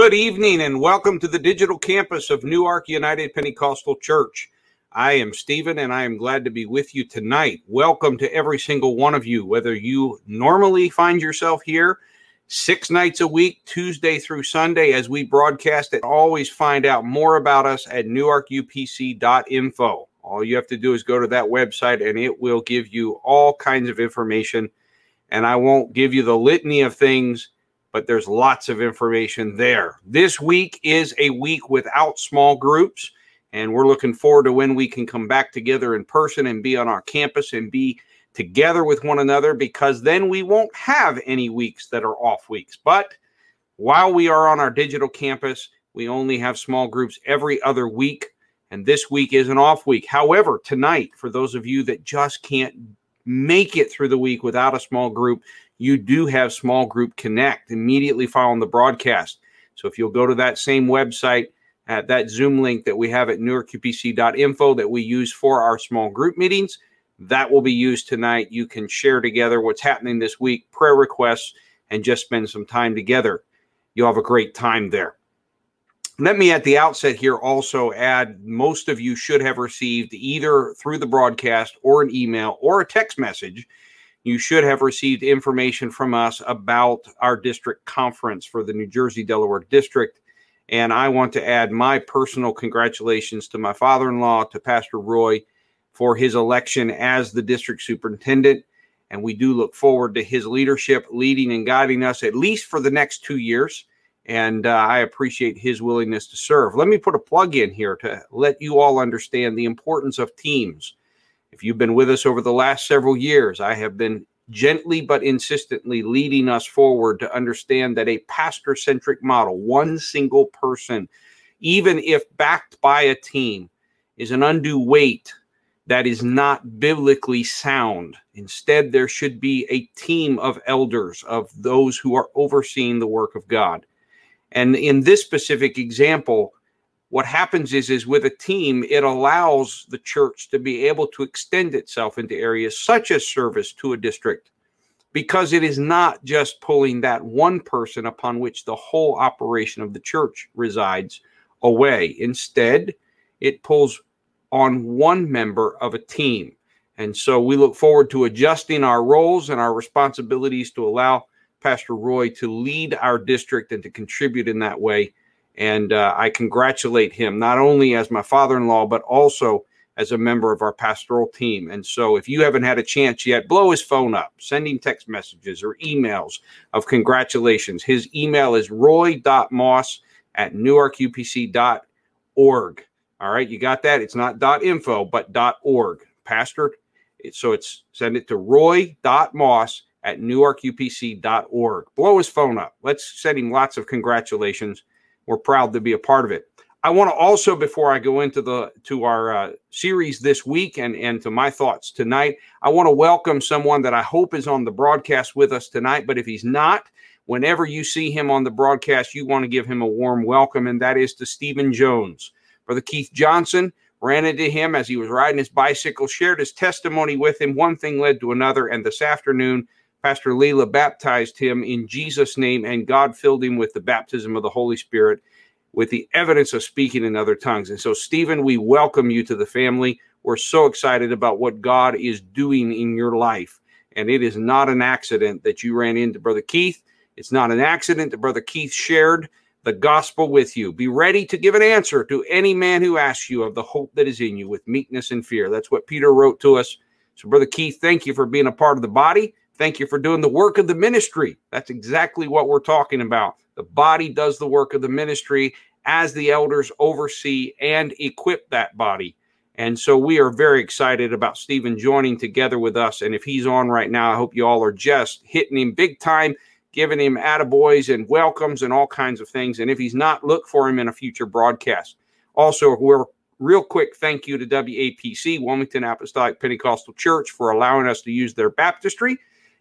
Good evening and welcome to the digital campus of Newark United Pentecostal Church. I am Stephen and I am glad to be with you tonight. Welcome to every single one of you, whether you normally find yourself here six nights a week, Tuesday through Sunday, as we broadcast it. Always find out more about us at newarkupc.info. All you have to do is go to that website and it will give you all kinds of information. And I won't give you the litany of things but there's lots of information there. This week is a week without small groups, and we're looking forward to when we can come back together in person and be on our campus and be together with one another because then we won't have any weeks that are off weeks. But while we are on our digital campus, we only have small groups every other week, and this week is an off week. However, tonight, for those of you that just can't make it through the week without a small group, you do have Small Group Connect immediately following the broadcast. So if you'll go to that same website, at that Zoom link that we have at newarkupc.info that we use for our small group meetings, that will be used tonight. You can share together what's happening this week, prayer requests, and just spend some time together. You'll have a great time there. Let me at the outset here also add most of you should have received either through the broadcast or an email or a text message you should have received information from us about our district conference for the New Jersey Delaware district. And I want to add my personal congratulations to my father in law, to Pastor Roy, for his election as the district superintendent. And we do look forward to his leadership, leading and guiding us at least for the next two years. And uh, I appreciate his willingness to serve. Let me put a plug in here to let you all understand the importance of teams if you've been with us over the last several years, I have been gently but insistently leading us forward to understand that a pastor centric model, one single person, even if backed by a team, is an undue weight that is not biblically sound. Instead, there should be a team of elders, of those who are overseeing the work of God. And in this specific example, what happens is is with a team it allows the church to be able to extend itself into areas such as service to a district because it is not just pulling that one person upon which the whole operation of the church resides away. Instead it pulls on one member of a team. And so we look forward to adjusting our roles and our responsibilities to allow pastor roy to lead our district and to contribute in that way and uh, I congratulate him not only as my father in law, but also as a member of our pastoral team. And so if you haven't had a chance yet, blow his phone up, sending text messages or emails of congratulations. His email is roy.moss at newarkupc.org. All right, you got that? It's not .info, but dot .org. Pastor, so it's send it to roy.moss at newarkupc.org. Blow his phone up. Let's send him lots of congratulations we're proud to be a part of it. I want to also, before I go into the to our uh, series this week and and to my thoughts tonight, I want to welcome someone that I hope is on the broadcast with us tonight. But if he's not, whenever you see him on the broadcast, you want to give him a warm welcome, and that is to Stephen Jones. Brother Keith Johnson ran into him as he was riding his bicycle, shared his testimony with him. One thing led to another, and this afternoon Pastor Leila baptized him in Jesus' name, and God filled him with the baptism of the Holy Spirit with the evidence of speaking in other tongues. And so, Stephen, we welcome you to the family. We're so excited about what God is doing in your life. And it is not an accident that you ran into Brother Keith. It's not an accident that Brother Keith shared the gospel with you. Be ready to give an answer to any man who asks you of the hope that is in you with meekness and fear. That's what Peter wrote to us. So, Brother Keith, thank you for being a part of the body. Thank you for doing the work of the ministry. That's exactly what we're talking about. The body does the work of the ministry as the elders oversee and equip that body. And so we are very excited about Stephen joining together with us. And if he's on right now, I hope you all are just hitting him big time, giving him attaboys and welcomes and all kinds of things. And if he's not, look for him in a future broadcast. Also, we're real quick thank you to WAPC, Wilmington Apostolic Pentecostal Church, for allowing us to use their baptistry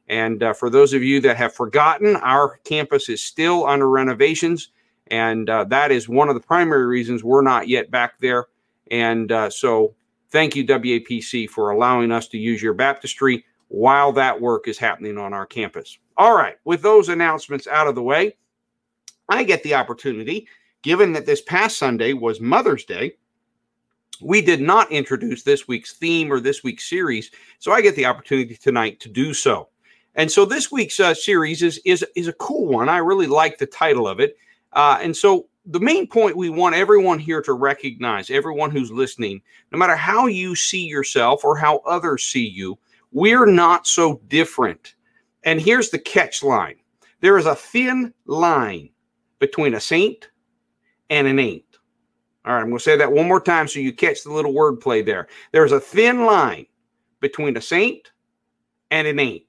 and uh, for those of you that have forgotten, our campus is still under renovations. And uh, that is one of the primary reasons we're not yet back there. And uh, so thank you, WAPC, for allowing us to use your baptistry while that work is happening on our campus. All right, with those announcements out of the way, I get the opportunity, given that this past Sunday was Mother's Day, we did not introduce this week's theme or this week's series, so I get the opportunity tonight to do so. And so this week's uh, series is is is a cool one. I really like the title of it. Uh, and so the main point we want everyone here to recognize, everyone who's listening, no matter how you see yourself or how others see you, we're not so different. And here's the catch line there is a thin line between a saint and an ain't. All right, I'm going to say that one more time so you catch the little wordplay there. There's a thin line between a saint and an ain't.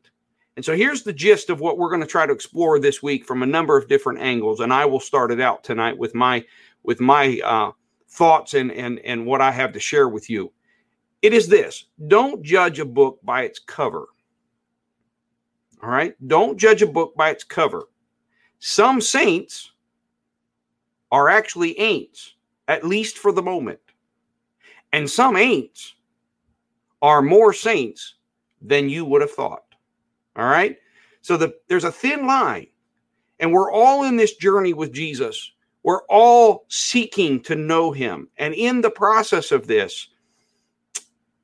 And so here's the gist of what we're going to try to explore this week from a number of different angles. And I will start it out tonight with my with my uh, thoughts and and and what I have to share with you. It is this: don't judge a book by its cover. All right, don't judge a book by its cover. Some saints are actually ain'ts, at least for the moment, and some ain'ts are more saints than you would have thought. All right. So the, there's a thin line, and we're all in this journey with Jesus. We're all seeking to know him. And in the process of this,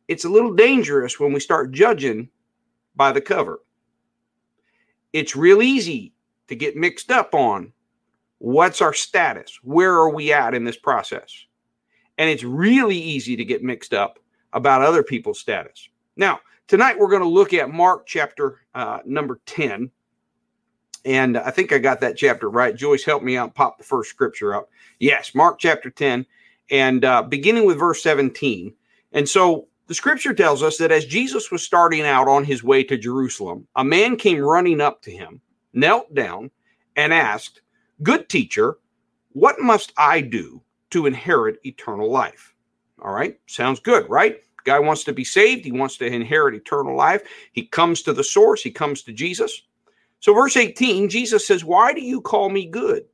it's a little dangerous when we start judging by the cover. It's real easy to get mixed up on what's our status? Where are we at in this process? And it's really easy to get mixed up about other people's status. Now, Tonight, we're going to look at Mark chapter uh, number 10. And I think I got that chapter right. Joyce, help me out. Pop the first scripture up. Yes, Mark chapter 10, and uh, beginning with verse 17. And so the scripture tells us that as Jesus was starting out on his way to Jerusalem, a man came running up to him, knelt down, and asked, Good teacher, what must I do to inherit eternal life? All right, sounds good, right? Guy wants to be saved. He wants to inherit eternal life. He comes to the source. He comes to Jesus. So, verse 18, Jesus says, Why do you call me good?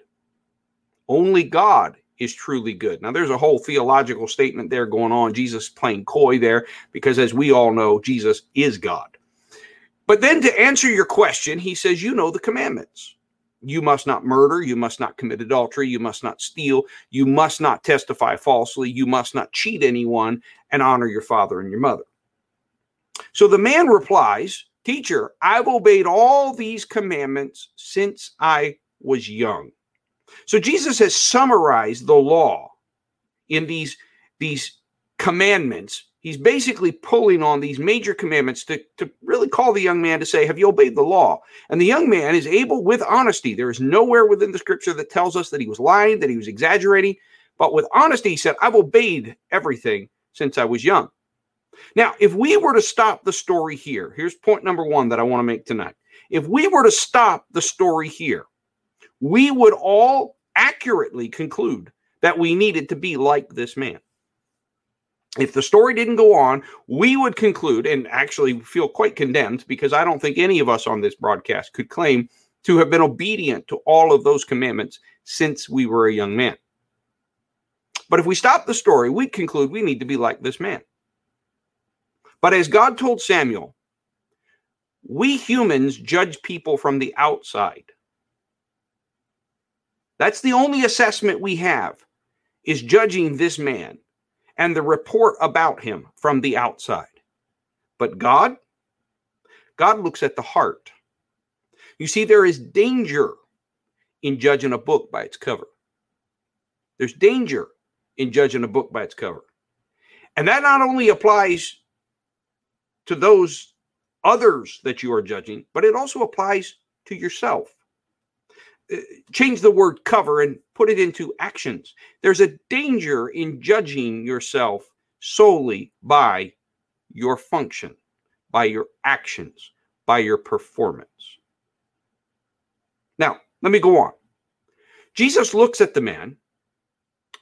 Only God is truly good. Now, there's a whole theological statement there going on. Jesus playing coy there because, as we all know, Jesus is God. But then to answer your question, he says, You know the commandments. You must not murder. You must not commit adultery. You must not steal. You must not testify falsely. You must not cheat anyone and honor your father and your mother. So the man replies, Teacher, I've obeyed all these commandments since I was young. So Jesus has summarized the law in these, these commandments he's basically pulling on these major commandments to, to really call the young man to say, Have you obeyed the law? And the young man is able, with honesty, there is nowhere within the scripture that tells us that he was lying, that he was exaggerating, but with honesty, he said, I've obeyed everything since I was young. Now, if we were to stop the story here, here's point number one that I want to make tonight. If we were to stop the story here, we would all accurately conclude that we needed to be like this man if the story didn't go on, we would conclude and actually feel quite condemned because I don't think any of us on this broadcast could claim to have been obedient to all of those commandments since we were a young man. But if we stop the story, we'd conclude we need to be like this man. But as God told Samuel, we humans judge people from the outside. That's the only assessment we have is judging this man and the report about him from the outside. But God, God looks at the heart. You see, there is danger in judging a book by its cover. There's danger in judging a book by its cover. And that not only applies to those others that you are judging, but it also applies to yourself. Uh, change the word cover and put it into actions. There's a danger in judging yourself solely by your function, by your actions, by your performance. Now, let me go on. Jesus looks at the man,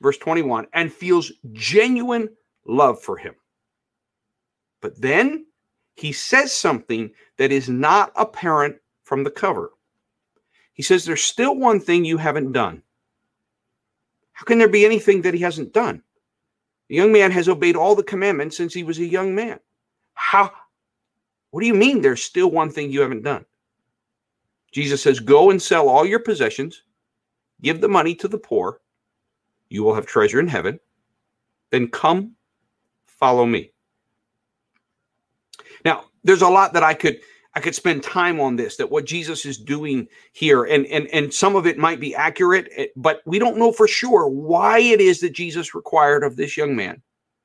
verse 21, and feels genuine love for him. But then he says something that is not apparent from the cover. He says, There's still one thing you haven't done. How can there be anything that he hasn't done? The young man has obeyed all the commandments since he was a young man. How? What do you mean there's still one thing you haven't done? Jesus says, Go and sell all your possessions, give the money to the poor, you will have treasure in heaven. Then come, follow me. Now, there's a lot that I could I could spend time on this that what Jesus is doing here and and and some of it might be accurate eh, but we don't know for sure why it is that Jesus required of this young man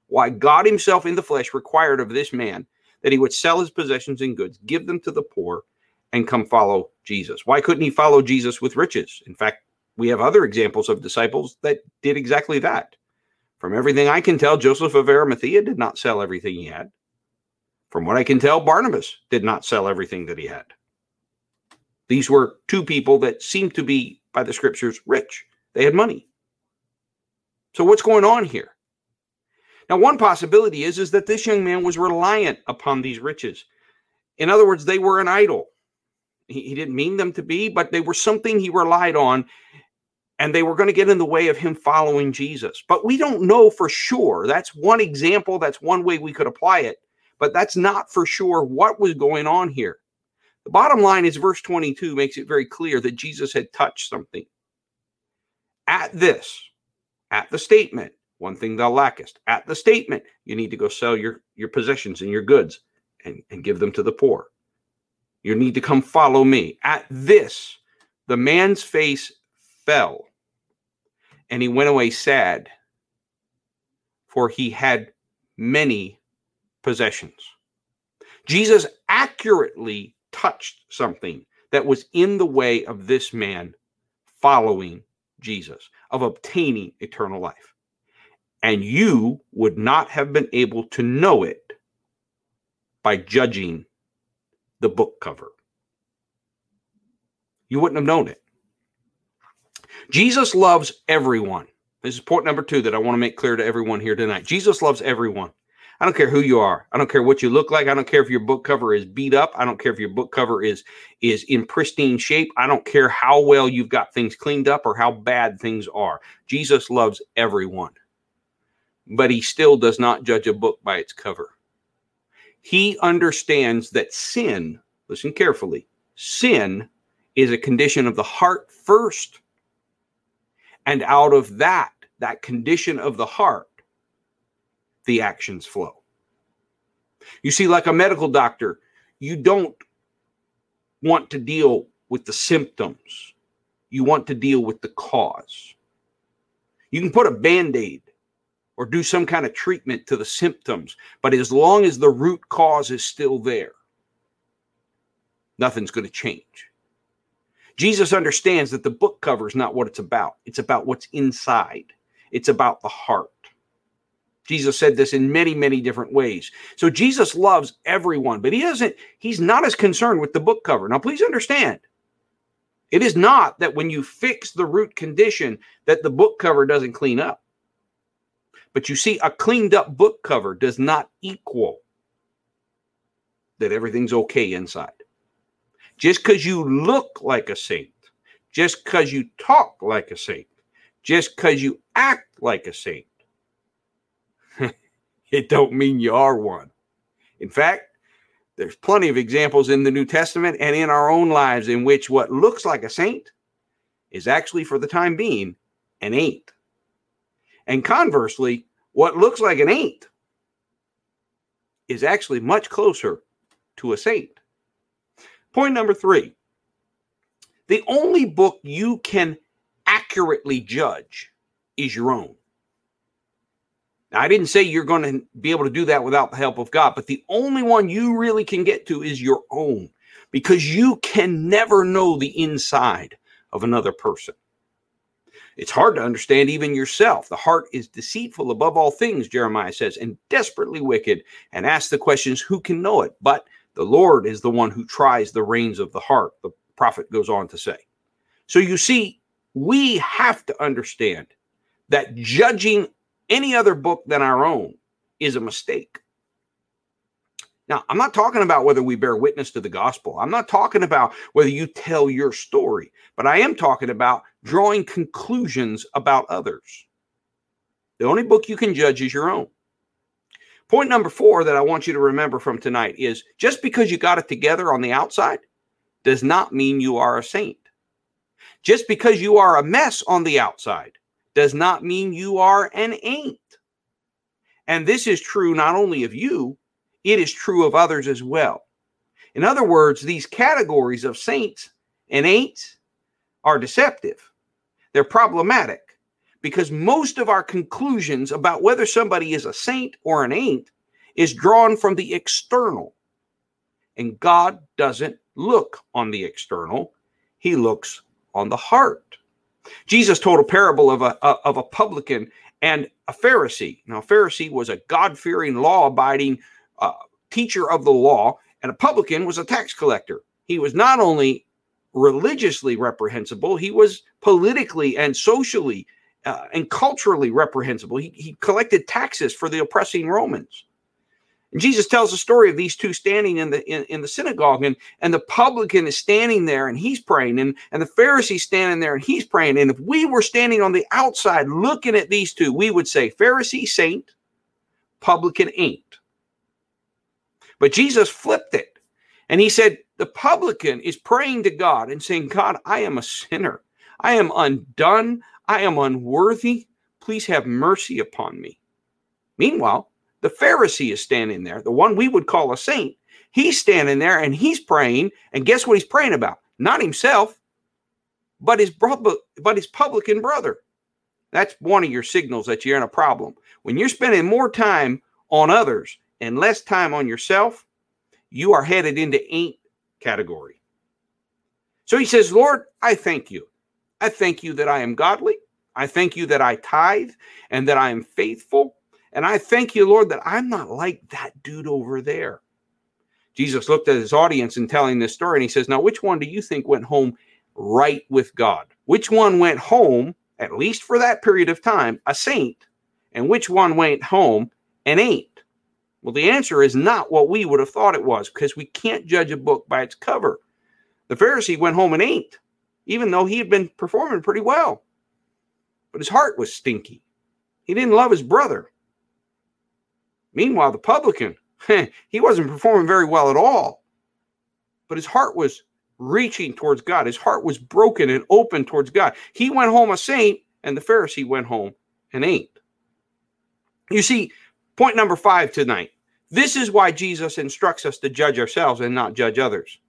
why God himself in the flesh required of this man that he would sell his possessions and goods give them to the poor and come follow Jesus why couldn't he follow Jesus with riches in fact we have other examples of disciples that did exactly that from everything I can tell Joseph of Arimathea did not sell everything he had from what I can tell, Barnabas did not sell everything that he had. These were two people that seemed to be, by the scriptures, rich. They had money. So what's going on here? Now, one possibility is, is that this young man was reliant upon these riches. In other words, they were an idol. He, he didn't mean them to be, but they were something he relied on, and they were going to get in the way of him following Jesus. But we don't know for sure. That's one example. That's one way we could apply it but that's not for sure what was going on here. The bottom line is verse 22 makes it very clear that Jesus had touched something. At this, at the statement, one thing thou lackest, at the statement, you need to go sell your, your possessions and your goods and, and give them to the poor. You need to come follow me. At this, the man's face fell and he went away sad, for he had many possessions. Jesus accurately touched something that was in the way of this man following Jesus, of obtaining eternal life. And you would not have been able to know it by judging the book cover. You wouldn't have known it. Jesus loves everyone. This is point number two that I want to make clear to everyone here tonight. Jesus loves everyone. I don't care who you are. I don't care what you look like. I don't care if your book cover is beat up. I don't care if your book cover is is in pristine shape. I don't care how well you've got things cleaned up or how bad things are. Jesus loves everyone. But he still does not judge a book by its cover. He understands that sin, listen carefully, sin is a condition of the heart first. And out of that, that condition of the heart, the actions flow. You see, like a medical doctor, you don't want to deal with the symptoms, you want to deal with the cause. You can put a band aid or do some kind of treatment to the symptoms, but as long as the root cause is still there, nothing's going to change. Jesus understands that the book cover is not what it's about. It's about what's inside. It's about the heart. Jesus said this in many, many different ways. So Jesus loves everyone, but he doesn't, he's not as concerned with the book cover. Now, please understand, it is not that when you fix the root condition that the book cover doesn't clean up. But you see, a cleaned up book cover does not equal that everything's okay inside. Just because you look like a saint, just because you talk like a saint, just because you act like a saint, it don't mean you are one. In fact, there's plenty of examples in the New Testament and in our own lives in which what looks like a saint is actually, for the time being, an ain't. And conversely, what looks like an ain't is actually much closer to a saint. Point number three the only book you can accurately judge is your own. Now, I didn't say you're going to be able to do that without the help of God, but the only one you really can get to is your own because you can never know the inside of another person. It's hard to understand even yourself. The heart is deceitful above all things, Jeremiah says, and desperately wicked, and ask the questions, who can know it? But the Lord is the one who tries the reins of the heart, the prophet goes on to say. So you see, we have to understand that judging any other book than our own is a mistake. Now, I'm not talking about whether we bear witness to the gospel. I'm not talking about whether you tell your story, but I am talking about drawing conclusions about others. The only book you can judge is your own. Point number four that I want you to remember from tonight is just because you got it together on the outside does not mean you are a saint. Just because you are a mess on the outside does not mean you are an ain't. And this is true not only of you, it is true of others as well. In other words, these categories of saints and ain'ts are deceptive. They're problematic because most of our conclusions about whether somebody is a saint or an ain't is drawn from the external. And God doesn't look on the external, He looks on the heart. Jesus told a parable of a, of a publican and a Pharisee. Now, a Pharisee was a God fearing, law abiding uh, teacher of the law, and a publican was a tax collector. He was not only religiously reprehensible, he was politically and socially uh, and culturally reprehensible. He, he collected taxes for the oppressing Romans. And Jesus tells the story of these two standing in the in, in, the synagogue, and, and the publican is standing there and he's praying, and, and the Pharisee standing there and he's praying. And if we were standing on the outside looking at these two, we would say, Pharisee saint, publican ain't. But Jesus flipped it. And he said, The publican is praying to God and saying, God, I am a sinner. I am undone. I am unworthy. Please have mercy upon me. Meanwhile, the Pharisee is standing there, the one we would call a saint. He's standing there and he's praying. And guess what he's praying about? Not himself, but his brother, but his publican brother. That's one of your signals that you're in a problem. When you're spending more time on others and less time on yourself, you are headed into ain't category. So he says, Lord, I thank you. I thank you that I am godly. I thank you that I tithe and that I am faithful and I thank you, Lord, that I'm not like that dude over there. Jesus looked at his audience and telling this story, and he says, Now, which one do you think went home right with God? Which one went home, at least for that period of time, a saint? And which one went home and ain't? Well, the answer is not what we would have thought it was because we can't judge a book by its cover. The Pharisee went home and ain't, even though he had been performing pretty well. But his heart was stinky. He didn't love his brother. Meanwhile, the publican, he wasn't performing very well at all, but his heart was reaching towards God. His heart was broken and open towards God. He went home a saint, and the Pharisee went home an ain't. You see, point number five tonight. This is why Jesus instructs us to judge ourselves and not judge others.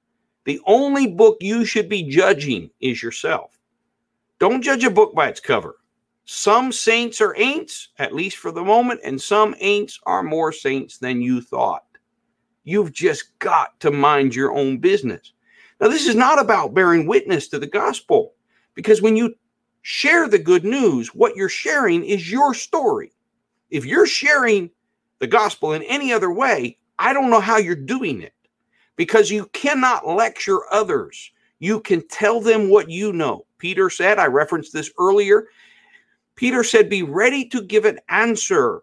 The only book you should be judging is yourself. Don't judge a book by its cover. Some saints are ain'ts, at least for the moment, and some ain'ts are more saints than you thought. You've just got to mind your own business. Now, this is not about bearing witness to the gospel, because when you share the good news, what you're sharing is your story. If you're sharing the gospel in any other way, I don't know how you're doing it because you cannot lecture others. You can tell them what you know. Peter said, I referenced this earlier, Peter said, Be ready to give an answer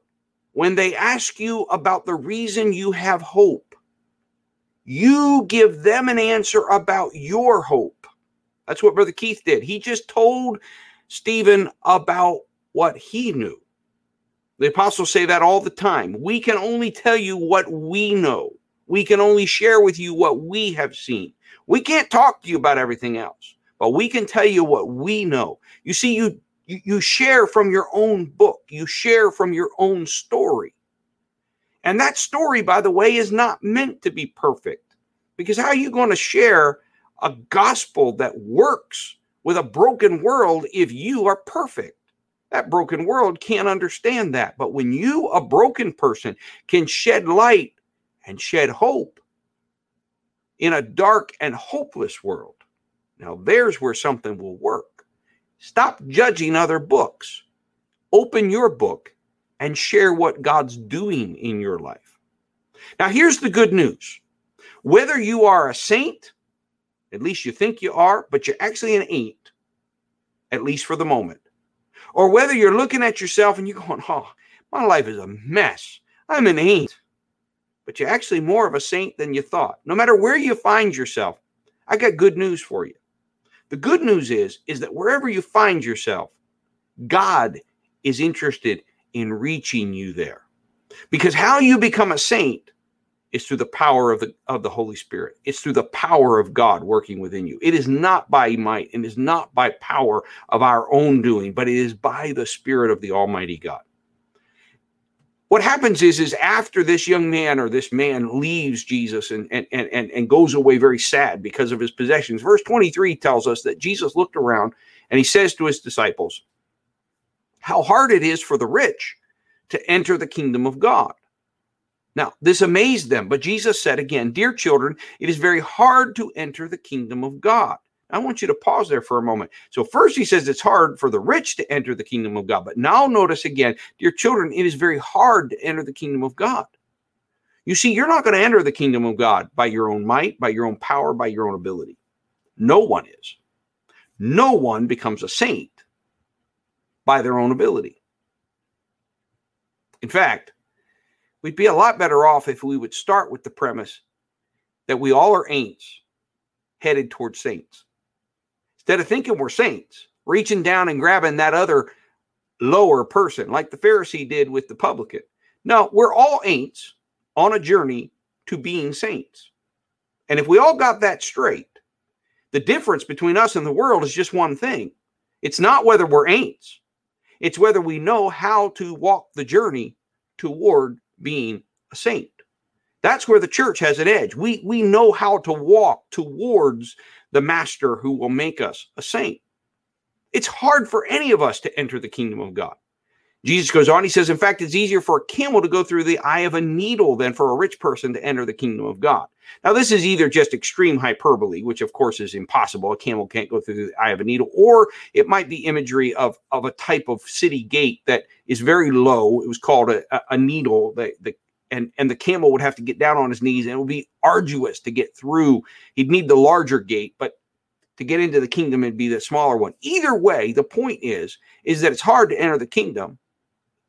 when they ask you about the reason you have hope. You give them an answer about your hope. That's what Brother Keith did. He just told Stephen about what he knew. The apostles say that all the time. We can only tell you what we know. We can only share with you what we have seen. We can't talk to you about everything else, but we can tell you what we know. You see, you you, share from your own book, you share from your own story. And that story, by the way, is not meant to be perfect. Because how are you going to share a gospel that works with a broken world if you are perfect? That broken world can't understand that. But when you, a broken person, can shed light and shed hope in a dark and hopeless world, now there's where something will work. Stop judging other books. Open your book and share what God's doing in your life. Now, here's the good news whether you are a saint, at least you think you are, but you're actually an ain't, at least for the moment, or whether you're looking at yourself and you're going, oh, my life is a mess. I'm an ain't, but you're actually more of a saint than you thought. No matter where you find yourself, I got good news for you. The good news is is that wherever you find yourself, God is interested in reaching you there. Because how you become a saint is through the power of the of the Holy Spirit. It's through the power of God working within you. It is not by might and is not by power of our own doing, but it is by the Spirit of the Almighty God. What happens is, is after this young man or this man leaves Jesus and, and, and, and goes away very sad because of his possessions, verse 23 tells us that Jesus looked around and he says to his disciples, How hard it is for the rich to enter the kingdom of God. Now, this amazed them, but Jesus said again, Dear children, it is very hard to enter the kingdom of God. I want you to pause there for a moment. So, first, he says it's hard for the rich to enter the kingdom of God. But now, notice again, dear children, it is very hard to enter the kingdom of God. You see, you're not going to enter the kingdom of God by your own might, by your own power, by your own ability. No one is. No one becomes a saint by their own ability. In fact, we'd be a lot better off if we would start with the premise that we all are ain'ts headed towards saints. Instead of thinking we're saints, reaching down and grabbing that other lower person like the Pharisee did with the publican. No, we're all ain'ts on a journey to being saints. And if we all got that straight, the difference between us and the world is just one thing. It's not whether we're ain'ts, it's whether we know how to walk the journey toward being a saint. That's where the church has an edge. We we know how to walk towards the master who will make us a saint. It's hard for any of us to enter the kingdom of God. Jesus goes on, he says, in fact, it's easier for a camel to go through the eye of a needle than for a rich person to enter the kingdom of God. Now, this is either just extreme hyperbole, which of course is impossible. A camel can't go through the eye of a needle, or it might be imagery of, of a type of city gate that is very low. It was called a, a needle that the and, and the camel would have to get down on his knees and it would be arduous to get through. He'd need the larger gate, but to get into the kingdom, it'd be the smaller one. Either way, the point is, is that it's hard to enter the kingdom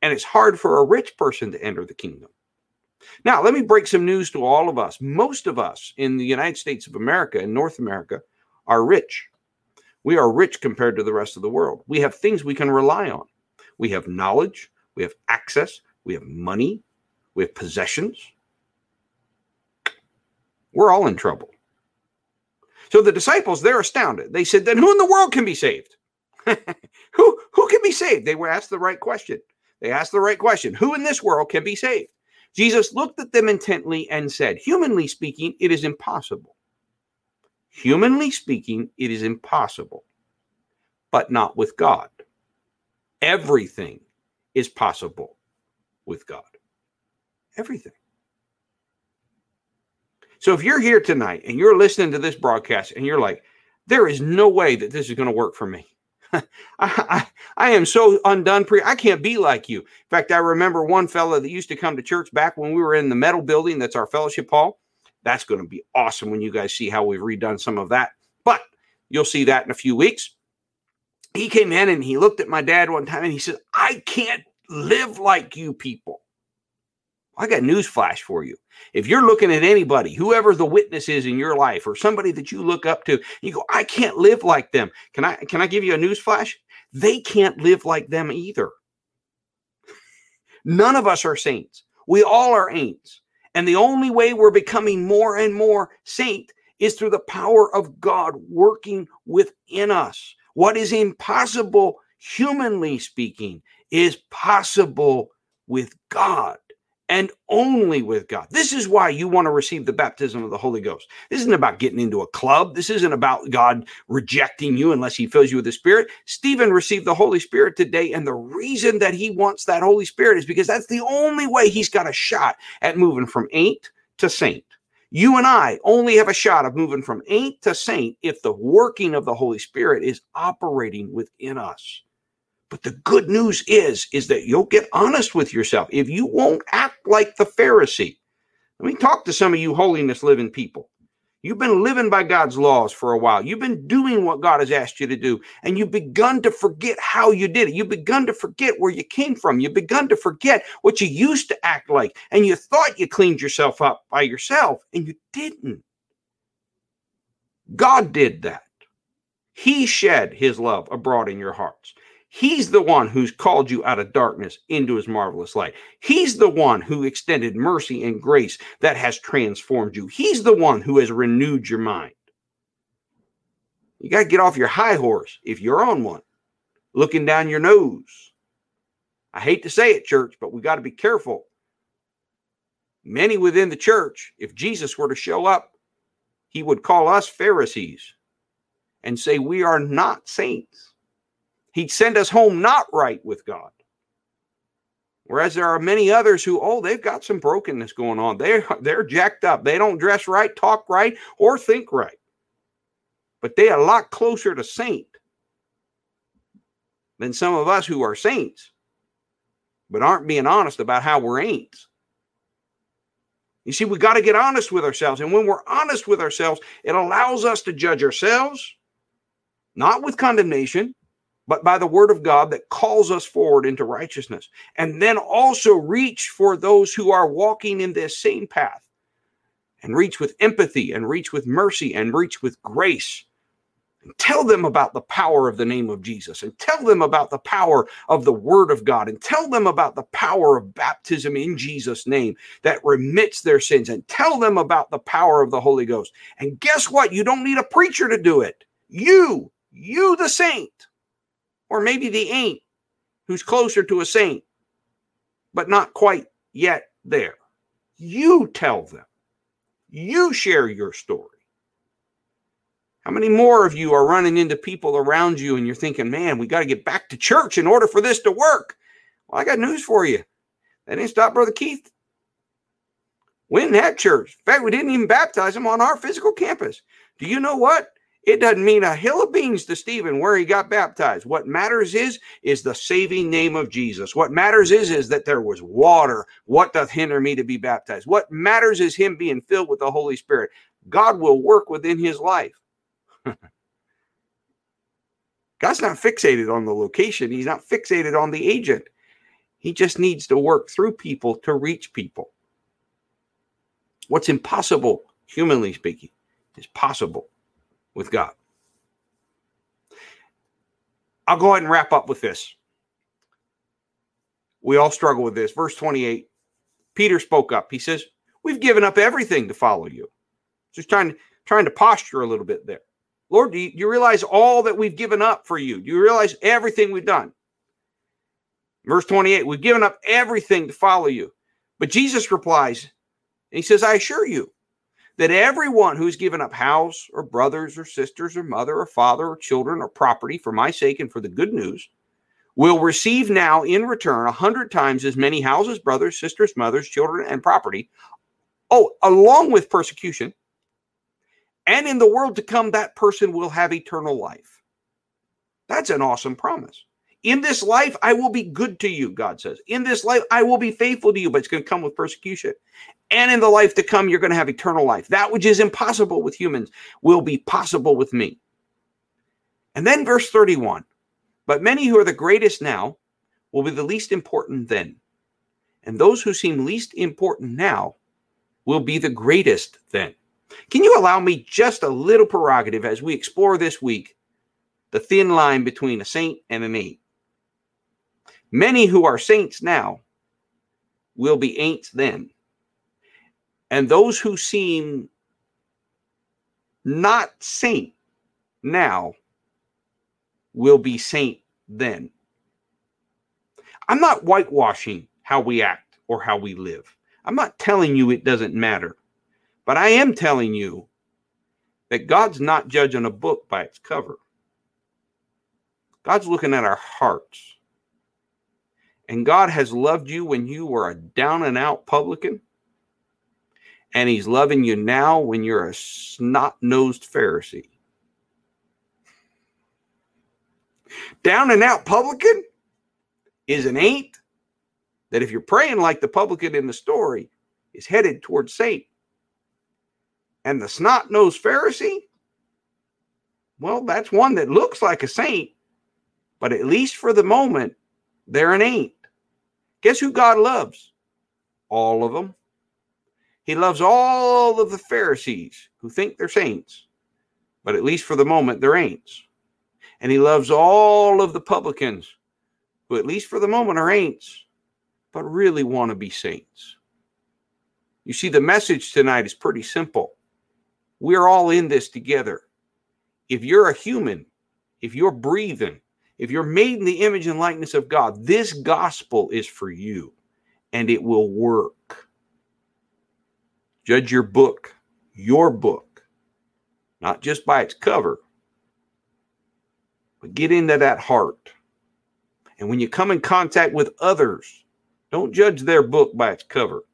and it's hard for a rich person to enter the kingdom. Now, let me break some news to all of us. Most of us in the United States of America and North America are rich. We are rich compared to the rest of the world. We have things we can rely on. We have knowledge, we have access, we have money, have possessions. We're all in trouble. So the disciples, they're astounded. They said, Then who in the world can be saved? who, who can be saved? They were asked the right question. They asked the right question Who in this world can be saved? Jesus looked at them intently and said, Humanly speaking, it is impossible. Humanly speaking, it is impossible, but not with God. Everything is possible with God. Everything. So if you're here tonight and you're listening to this broadcast and you're like, there is no way that this is going to work for me. I, I, I, am so undone. Pre, I can't be like you. In fact, I remember one fellow that used to come to church back when we were in the metal building. That's our fellowship hall. That's going to be awesome when you guys see how we've redone some of that. But you'll see that in a few weeks. He came in and he looked at my dad one time and he said, I can't live like you people. I got news flash for you. If you're looking at anybody, whoever the witness is in your life, or somebody that you look up to, you go, I can't live like them. Can I can I give you a news flash? They can't live like them either. None of us are saints. We all are ain'ts. And the only way we're becoming more and more saint is through the power of God working within us. What is impossible, humanly speaking, is possible with God and only with God. This is why you want to receive the baptism of the Holy Ghost. This isn't about getting into a club. This isn't about God rejecting you unless he fills you with the Spirit. Stephen received the Holy Spirit today. And the reason that he wants that Holy Spirit is because that's the only way he's got a shot at moving from ain't to saint. You and I only have a shot of moving from ain't to saint if the working of the Holy Spirit is operating within us. But the good news is, is that you'll get honest with yourself. If you won't act like the Pharisee, let me talk to some of you holiness living people. You've been living by God's laws for a while. You've been doing what God has asked you to do, and you've begun to forget how you did it. You've begun to forget where you came from. You've begun to forget what you used to act like, and you thought you cleaned yourself up by yourself, and you didn't. God did that. He shed his love abroad in your hearts. He's the one who's called you out of darkness into his marvelous light. He's the one who extended mercy and grace that has transformed you. He's the one who has renewed your mind. You got to get off your high horse if you're on one, looking down your nose. I hate to say it, church, but we got to be careful. Many within the church, if Jesus were to show up, he would call us Pharisees and say we are not saints. He'd send us home not right with God. Whereas there are many others who, oh, they've got some brokenness going on. They're, they're jacked up. They don't dress right, talk right, or think right. But they are a lot closer to saint than some of us who are saints, but aren't being honest about how we're ain'ts. You see, we got to get honest with ourselves. And when we're honest with ourselves, it allows us to judge ourselves, not with condemnation, but by the word of God that calls us forward into righteousness. And then also reach for those who are walking in this same path and reach with empathy and reach with mercy and reach with grace. And tell them about the power of the name of Jesus and tell them about the power of the word of God and tell them about the power of baptism in Jesus' name that remits their sins and tell them about the power of the Holy Ghost. And guess what? You don't need a preacher to do it. You, you, the saint, or maybe the ain't who's closer to a saint, but not quite yet there. You tell them. You share your story. How many more of you are running into people around you and you're thinking, man, we got to get back to church in order for this to work? Well, I got news for you. That didn't stop Brother Keith. We didn't have church. In fact, we didn't even baptize him on our physical campus. Do you know what? It doesn't mean a hill of beans to Stephen where he got baptized. What matters is is the saving name of Jesus. What matters is is that there was water. What doth hinder me to be baptized? What matters is him being filled with the Holy Spirit. God will work within his life. God's not fixated on the location. He's not fixated on the agent. He just needs to work through people to reach people. What's impossible, humanly speaking, is possible with God. I'll go ahead and wrap up with this. We all struggle with this. Verse 28 Peter spoke up. He says, We've given up everything to follow you. Just trying, trying to posture a little bit there. Lord, do you, do you realize all that we've given up for you? Do you realize everything we've done? Verse 28 We've given up everything to follow you. But Jesus replies, and he says, I assure you, that everyone who's given up house or brothers or sisters or mother or father or children or property for my sake and for the good news will receive now in return a hundred times as many houses, brothers, sisters, mothers, children, and property. Oh, along with persecution. And in the world to come, that person will have eternal life. That's an awesome promise. In this life, I will be good to you, God says. In this life, I will be faithful to you, but it's going to come with persecution. And in the life to come, you're going to have eternal life. That which is impossible with humans will be possible with me. And then verse 31 But many who are the greatest now will be the least important then. And those who seem least important now will be the greatest then. Can you allow me just a little prerogative as we explore this week the thin line between a saint and an ain't? Many who are saints now will be ain'ts then. And those who seem not saint now will be saint then. I'm not whitewashing how we act or how we live. I'm not telling you it doesn't matter. But I am telling you that God's not judging a book by its cover. God's looking at our hearts. And God has loved you when you were a down and out publican. And he's loving you now when you're a snot nosed Pharisee. Down and out publican is an ain't that if you're praying like the publican in the story is headed towards saint. And the snot nosed Pharisee, well, that's one that looks like a saint, but at least for the moment, they're an ain't. Guess who God loves? All of them. He loves all of the Pharisees who think they're saints, but at least for the moment, they're ain'ts. And he loves all of the publicans who, at least for the moment, are ain'ts, but really want to be saints. You see, the message tonight is pretty simple. We're all in this together. If you're a human, if you're breathing, if you're made in the image and likeness of God, this gospel is for you and it will work. Judge your book, your book, not just by its cover, but get into that heart. And when you come in contact with others, don't judge their book by its cover.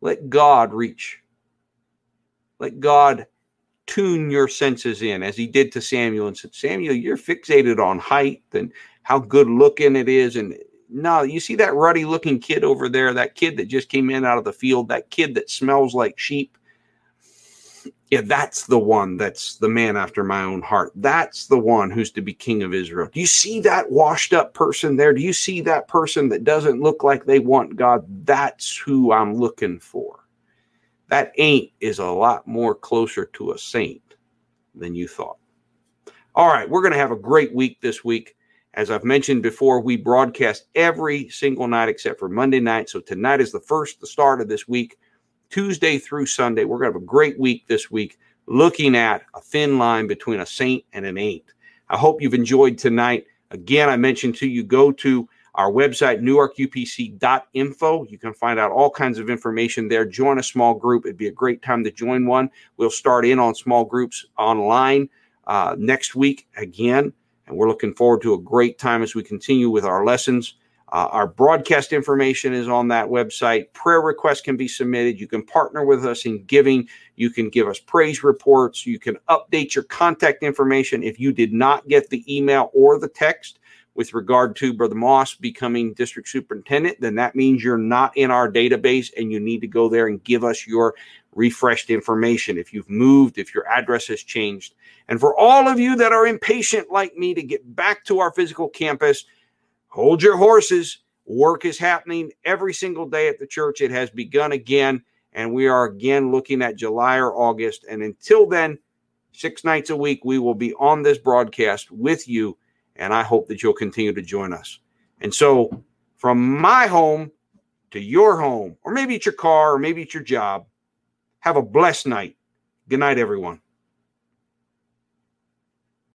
Let God reach. Let God tune your senses in as he did to Samuel and said, Samuel, you're fixated on height and how good looking it is. And no, you see that ruddy looking kid over there, that kid that just came in out of the field, that kid that smells like sheep. Yeah, that's the one that's the man after my own heart. That's the one who's to be king of Israel. Do you see that washed up person there? Do you see that person that doesn't look like they want God? That's who I'm looking for that ain't is a lot more closer to a saint than you thought. All right, we're going to have a great week this week. As I've mentioned before, we broadcast every single night except for Monday night. So tonight is the first, the start of this week, Tuesday through Sunday. We're going to have a great week this week looking at a thin line between a saint and an ain't. I hope you've enjoyed tonight. Again, I mentioned to you go to our website, newarkupc.info. You can find out all kinds of information there. Join a small group. It'd be a great time to join one. We'll start in on small groups online uh, next week again. And we're looking forward to a great time as we continue with our lessons. Uh, our broadcast information is on that website. Prayer requests can be submitted. You can partner with us in giving. You can give us praise reports. You can update your contact information. If you did not get the email or the text, with regard to Brother Moss becoming district superintendent, then that means you're not in our database and you need to go there and give us your refreshed information. If you've moved, if your address has changed. And for all of you that are impatient like me to get back to our physical campus, hold your horses. Work is happening every single day at the church. It has begun again, and we are again looking at July or August. And until then, six nights a week, we will be on this broadcast with you and I hope that you'll continue to join us. And so, from my home to your home, or maybe it's your car, or maybe it's your job, have a blessed night. Good night, everyone.